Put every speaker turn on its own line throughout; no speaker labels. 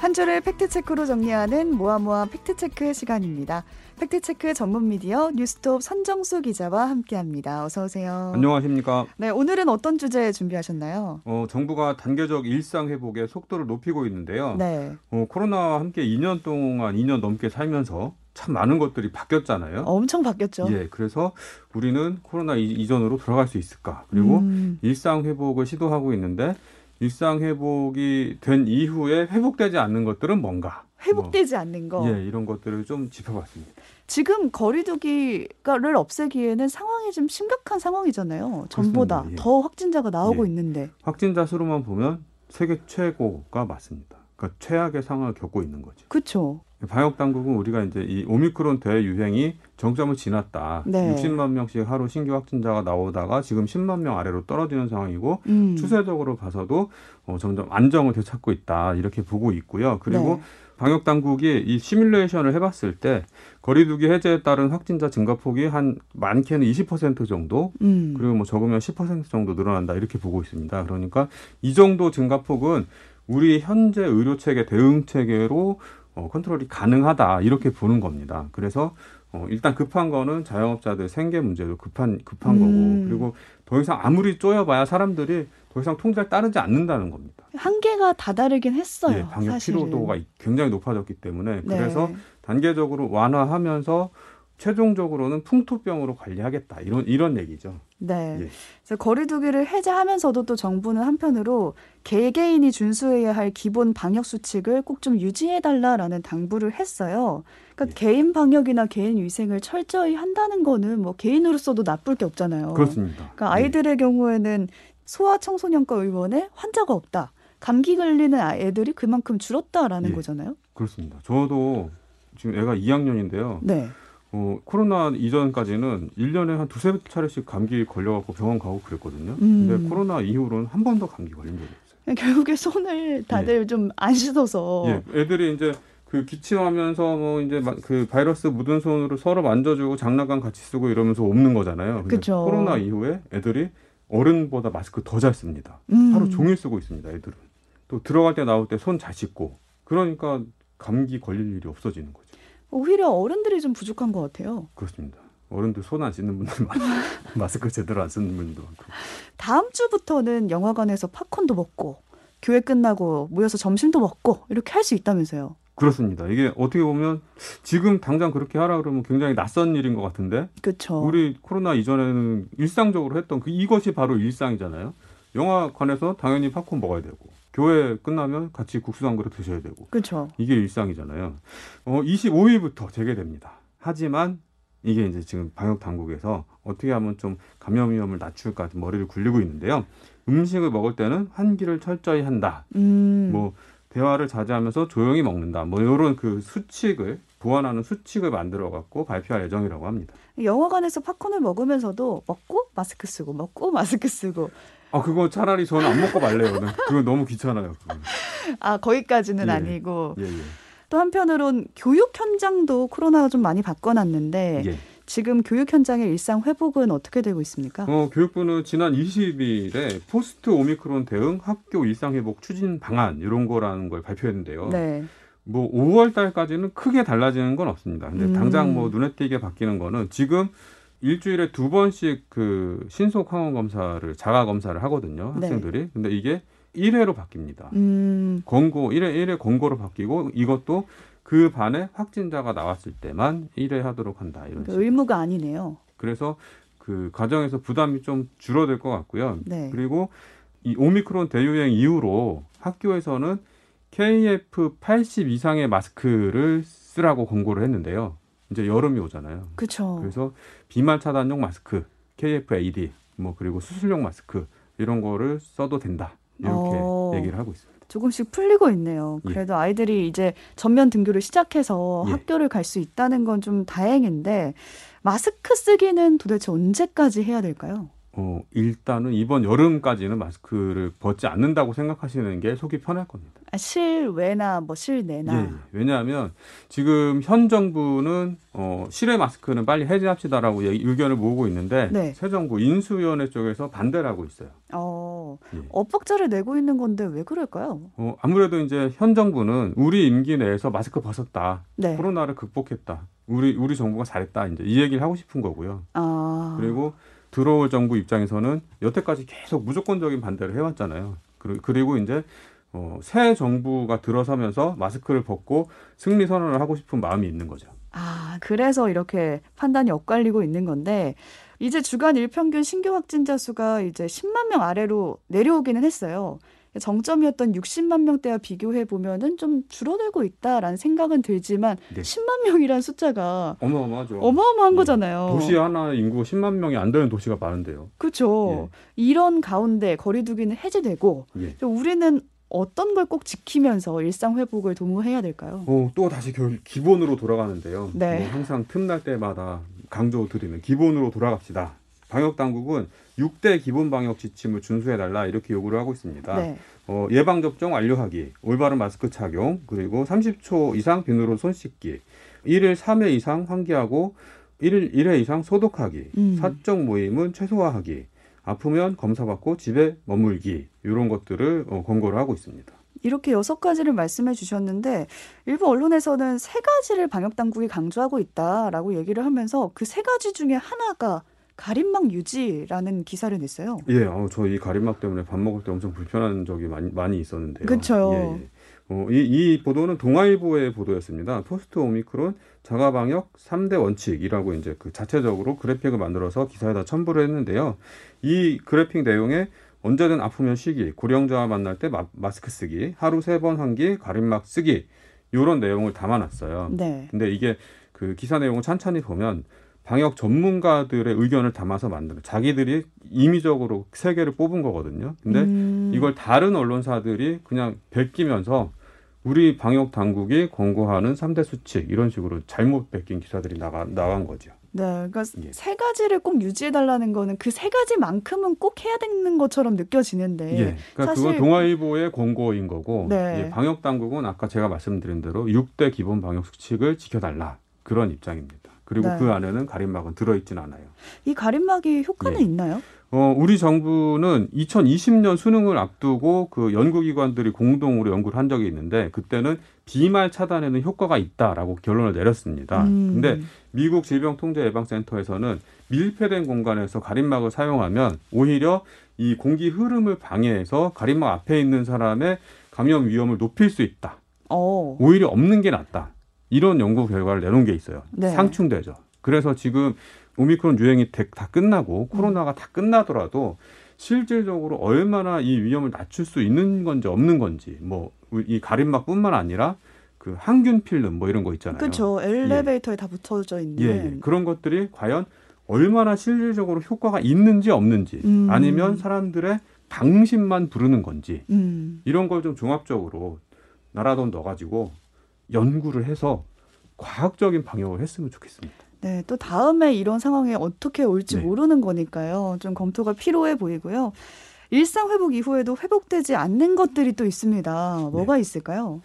한 주를 팩트체크로 정리하는 모아모아 팩트체크 시간입니다. 팩트체크 전문 미디어 뉴스톱 선정수 기자와 함께합니다. 어서 오세요.
안녕하십니까.
네, 오늘은 어떤 주제 준비하셨나요?
어, 정부가 단계적 일상 회복의 속도를 높이고 있는데요.
네.
어, 코로나와 함께 2년 동안 2년 넘게 살면서 참 많은 것들이 바뀌었잖아요.
엄청 바뀌었죠.
예, 그래서 우리는 코로나 이- 이전으로 돌아갈 수 있을까? 그리고
음,
일상 회복을 시도하고 있는데 일상 회복이 된 이후에 회복되지 않는 것들은 뭔가?
회복되지 않는 거.
뭐, 예, 이런 것들을 좀 짚어봤습니다.
지금 거리두기를 없애기에는 상황이 좀 심각한 상황이잖아요. 전보다.
예.
더 확진자가 나오고
예.
있는데.
확진자 수로만 보면 세계 최고가 맞습니다. 그러니까 최악의 상황을 겪고 있는 거죠.
그렇죠.
방역 당국은 우리가 이제 이 오미크론 대유행이 정점을 지났다.
네.
60만 명씩 하루 신규 확진자가 나오다가 지금 10만 명 아래로 떨어지는 상황이고
음.
추세적으로 봐서도 어, 점점 안정을 되찾고 있다 이렇게 보고 있고요. 그리고
네.
방역 당국이 이 시뮬레이션을 해봤을 때 거리두기 해제에 따른 확진자 증가 폭이 한 많게는 20% 정도
음.
그리고 뭐 적으면 10% 정도 늘어난다 이렇게 보고 있습니다. 그러니까 이 정도 증가 폭은 우리 현재 의료 체계 대응 체계로 어, 컨트롤이 가능하다 이렇게 보는 겁니다. 그래서 어, 일단 급한 거는 자영업자들 생계 문제도 급한 급한
음.
거고 그리고 더 이상 아무리 쪼여봐야 사람들이 더 이상 통제를 따르지 않는다는 겁니다.
한계가 다다르긴 했어요.
예, 방역
사실은.
피로도가 굉장히 높아졌기 때문에
네.
그래서 단계적으로 완화하면서 최종적으로는 풍토병으로 관리하겠다 이런 이런 얘기죠.
네.
예.
그래서 거리두기를 해제하면서도 또 정부는 한편으로 개개인이 준수해야 할 기본 방역 수칙을 꼭 좀 유지해 달라라는 당부를 했어요. 그러니까
예.
개인 방역이나 개인 위생을 철저히 한다는 거는 뭐 개인으로서도 나쁠 게 없잖아요.
그렇습니다.
그러니까 아이들의 경우에는 소아청소년과 의원에 환자가 없다. 감기 걸리는 애들이 그만큼 줄었다라는
예.
거잖아요.
그렇습니다. 저도 지금 애가 2학년인데요.
네.
어, 코로나 이전까지는 1년에 한 두세 차례씩 감기 걸려갖고 병원 가고 그랬거든요.
음.
근데 코로나 이후로는 한 번도 감기 걸린 적이 없어요.
결국에 손을 다들 좀안 씻어서
예, 애들이 이제 그 기침하면서 뭐 이제 마- 그 바이러스 묻은 손으로 서로 만져주고 장난감 같이 쓰고 이러면서 옵는 거잖아요.
그쵸.
코로나 이후에 애들이 어른보다 마스크 더 잘 씁니다.
음.
하루 종일 쓰고 있습니다. 애들은 또 들어갈 때 나올 때 손 잘 씻고 그러니까 감기 걸릴 일이 없어지는 거죠.
오히려 어른들이 좀 부족한 것 같아요.
그렇습니다. 어른들 손 안 씻는 분들 많고 마스크 제대로 안 쓰는 분들도 많고.
다음 주부터는 영화관에서 팝콘도 먹고 교회 끝나고 모여서 점심도 먹고 이렇게 할 수 있다면서요.
그렇습니다. 이게 어떻게 보면 지금 당장 그렇게 하라 그러면 굉장히 낯선 일인 것 같은데
그렇죠.
우리 코로나 이전에는 일상적으로 했던 그 이것이 바로 일상이잖아요. 영화관에서 당연히 팝콘 먹어야 되고 교회 끝나면 같이 국수 한 그릇 드셔야 되고
그렇죠.
이게 일상이잖아요. 어, 25일부터 재개됩니다. 하지만 이게 이제 지금 방역 당국에서 어떻게 하면 좀 감염 위험을 낮출까 머리를 굴리고 있는데요. 음식을 먹을 때는 환기를 철저히 한다.
음.
뭐 대화를 자제하면서 조용히 먹는다. 뭐 이런 그 수칙을 보완하는 수칙을 만들어 갖고 발표할 예정이라고 합니다.
영화관에서 팝콘을 먹으면서도 먹고 마스크 쓰고 먹고 마스크 쓰고
아 그거 차라리 저는 안 먹고 말래요. 네. 그거 너무 귀찮아요. 그건.
아 거기까지는
예.
아니고
예, 예.
또 한편으론 교육 현장도 코로나가 좀 많이 바꿔놨는데
예.
지금 교육 현장의 일상 회복은 어떻게 되고 있습니까?
어, 교육부는 지난 20일에 포스트 오미크론 대응 학교 일상 회복 추진 방안 이런 거라는 걸 발표했는데요.
네.
뭐 5월 달까지는 크게 달라지는 건 없습니다. 근데
음.
당장 뭐 눈에 띄게 바뀌는 거는 지금 일주일에 두 번씩 그 신속 항원 검사를 자가 검사를 하거든요.
네.
학생들이. 근데 이게 1회로 바뀝니다.
음.
권고 1회 1회 권고로 바뀌고 이것도 그 반에 확진자가 나왔을 때만 1회 하도록 한다. 이런
그
식으로.
의무가 아니네요.
그래서 그 과정에서 부담이 좀 줄어들 것 같고요.
네.
그리고 이 오미크론 대유행 이후로 학교에서는 KF 80 이상의 마스크를 쓰라고 권고를 했는데요. 이제 여름이 오잖아요.
그렇죠.
그래서 비말 차단용 마스크, KF-AD, 뭐 그리고 수술용 마스크 이런 거를 써도 된다. 이렇게
어.
얘기를 하고 있습니다.
조금씩 풀리고 있네요.
예.
그래도 아이들이 이제 전면 등교를 시작해서
예.
학교를 갈 수 있다는 건 좀 다행인데 마스크 쓰기는 도대체 언제까지 해야 될까요?
어, 일단은 이번 여름까지는 마스크를 벗지 않는다고 생각하시는 게 속이 편할 겁니다.
아, 실외나 뭐 실내나
예, 예. 왜냐하면 지금 현 정부는 어, 실외 마스크는 빨리 해제합시다라고 의견을 모으고 있는데
네.
새 정부 인수위원회 쪽에서 반대를 하고 있어요.
어.
예.
엇박자를 내고 있는 건데 왜 그럴까요?
어, 아무래도 이제 현 정부는 우리 임기 내에서 마스크 벗었다.
네.
코로나를 극복했다. 우리 우리 정부가 잘했다. 이제 이 얘기를 하고 싶은 거고요.
아.
그리고 들어올 정부 입장에서는 여태까지 계속 무조건적인 반대를 해왔잖아요. 그리- 그리고 이제 어, 새 정부가 들어서면서 마스크를 벗고 승리 선언을 하고 싶은 마음이 있는 거죠.
아, 그래서 이렇게 판단이 엇갈리고 있는 건데 이제 주간 일평균 신규 확진자 수가 이제 10만 명 아래로 내려오기는 했어요. 정점이었던 60만 명대와 비교해 보면은 좀 줄어들고 있다라는 생각은 들지만
네.
10만 명이란 숫자가
어마어마하죠.
어마어마한
예.
거잖아요.
도시 하나 인구 10만 명이 안 되는 도시가 많은데요.
그렇죠. 이런 가운데 거리두기는 해제되고
예.
또 우리는 어떤 걸 꼭 지키면서 일상 회복을 도모해야 될까요?
어, 또 다시 결, 기본으로 돌아가는데요.
네.
뭐 항상 틈날 때마다 강조드리는 기본으로 돌아갑시다. 방역 당국은 6대 기본 방역 지침을 준수해 달라 이렇게 요구를 하고 있습니다.
네.
어, 예방 접종 완료하기, 올바른 마스크 착용, 그리고 30초 이상 비누로 손 씻기, 1일 3회 이상 환기하고 1일 1회 이상 소독하기,
음.
사적 모임은 최소화하기, 아프면 검사받고 집에 머물기 이런 것들을 어, 권고를 하고 있습니다.
이렇게 여섯 가지를 말씀해 주셨는데 일부 언론에서는 세 가지를 방역 당국이 강조하고 있다라고 얘기를 하면서 그 세 가지 중에 하나가 가림막 유지라는 기사를 냈어요.
예, 어, 저이 가림막 때문에 밥 먹을 때 엄청 불편한 적이 많이, 많이 있었는데요.
그쵸.
예, 예. 어, 이, 이 보도는 동아일보의 보도였습니다. 포스트 오미크론 자가 방역 3대 원칙이라고 이제 그 자체적으로 그래픽을 만들어서 기사에다 첨부를 했는데요. 이 그래픽 내용에 언제든 아프면 쉬기, 고령자와 만날 때 마, 마스크 쓰기, 하루 세 번 환기, 가림막 쓰기 이런 내용을 담아놨어요.
네.
근데 이게 그 기사 내용을 찬찬히 보면 방역 전문가들의 의견을 담아서 만드는 자기들이 임의적으로 세 개를 뽑은 거거든요. 근데
음,
이걸 다른 언론사들이 그냥 베끼면서 우리 방역 당국이 권고하는 삼대 수칙 이런 식으로 잘못 베낀 기사들이 나가 나간 거죠.
네, 그러니까
예.
세 가지를 꼭 유지해 달라는 거는 그 세 가지만큼은 꼭 해야 되는 것처럼 느껴지는데
예. 그러니까
사실-
그건 동아일보의 권고인 거고
네.
예, 방역 당국은 아까 제가 말씀드린 대로 6대 기본 방역 수칙을 지켜달라 그런 입장입니다. 그리고
네.
그 안에는 가림막은 들어있진 않아요.
이 가림막이 효과는
예.
있나요?
어, 우리 정부는 2020년 수능을 앞두고 그 연구기관들이 공동으로 연구를 한 적이 있는데 그때는 비말 차단에는 효과가 있다라고 결론을 내렸습니다.
음,
근데 미국 질병통제예방센터에서는 밀폐된 공간에서 가림막을 사용하면 오히려 이 공기 흐름을 방해해서 가림막 앞에 있는 사람의 감염 위험을 높일 수 있다.
어,
오히려 없는 게 낫다. 이런 연구 결과를 내놓은 게 있어요.
네.
상충되죠. 그래서 지금 오미크론 유행이 대- 다 끝나고 코로나가 다 끝나더라도 실질적으로 얼마나 이 위험을 낮출 수 있는 건지 없는 건지 뭐 이 가림막뿐만 아니라 그 항균 필름 뭐 이런 거 있잖아요.
그렇죠. 엘리베이터에 다 붙어져 있는.
예, 예. 그런 것들이 과연 얼마나 실질적으로 효과가 있는지 없는지
음.
아니면 사람들의 방심만 부르는 건지
음,
이런 걸 좀 종합적으로 나라 돈 넣어가지고 연구를 해서 과학적인 방역을 했으면 좋겠습니다.
네, 또 다음에 이런 상황에 어떻게 올지
네.
모르는 거니까요. 좀 검토가 필요해 보이고요. 일상 회복 이후에도 회복되지 않는 것들이 또 있습니다. 뭐가
네.
있을까요?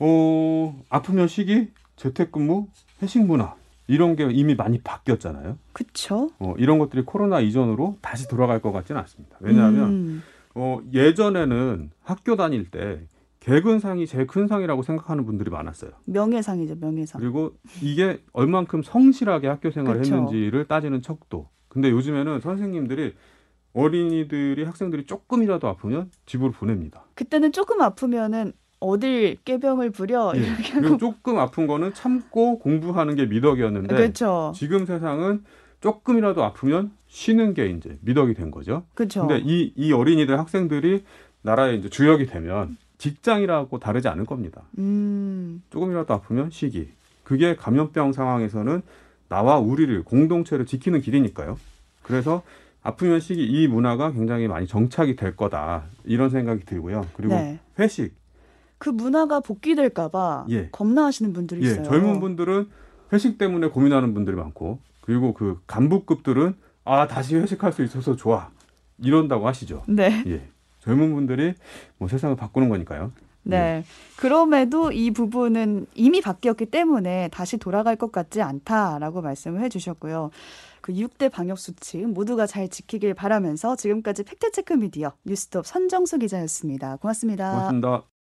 어, 아프면 쉬기, 재택근무, 회식 문화 이런 게 이미 많이 바뀌었잖아요.
그쵸?
어, 이런 것들이 코로나 이전으로 다시 돌아갈 것 같지는 않습니다. 왜냐하면
음,
어, 예전에는 학교 다닐 때 개근상이 제일 큰 상이라고 생각하는 분들이 많았어요.
명예상이죠, 명예상.
그리고 이게 얼만큼 성실하게 학교 생활을
그쵸.
했는지를 따지는 척도. 근데 요즘에는 선생님들이 어린이들이 학생들이 조금이라도 아프면 집으로 보냅니다.
그때는 조금 아프면은 어딜 깨병을 부려
예.
이렇게
그리고
하고
조금 아픈 거는 참고 공부하는 게 미덕이었는데
그렇죠,
지금 세상은 조금이라도 아프면 쉬는 게 이제 미덕이 된 거죠.
그렇죠.
근데 이, 이 어린이들 학생들이 나라의 이제 주역이 되면 직장이라고 다르지 않을 겁니다.
음,
조금이라도 아프면 쉬기. 그게 감염병 상황에서는 나와 우리를 공동체를 지키는 길이니까요. 그래서 아프면 쉬기 이 문화가 굉장히 많이 정착이 될 거다 이런 생각이 들고요. 그리고
네.
회식.
그 문화가 복귀될까봐
예.
겁나하시는 분들이
예,
있어요.
젊은 분들은 회식 때문에 고민하는 분들이 많고 그리고 그 간부급들은 아 다시 회식할 수 있어서 좋아 이런다고 하시죠.
네.
예, 젊은 분들이 뭐 세상을 바꾸는 거니까요.
네. 그럼에도 이 부분은 이미 바뀌었기 때문에 다시 돌아갈 것 같지 않다라고 말씀을 해주셨고요. 그 6대 방역 수칙 모두가 잘 지키길 바라면서 지금까지 팩트체크 미디어 뉴스톱 선정수 기자였습니다. 고맙습니다.
고맙습니다.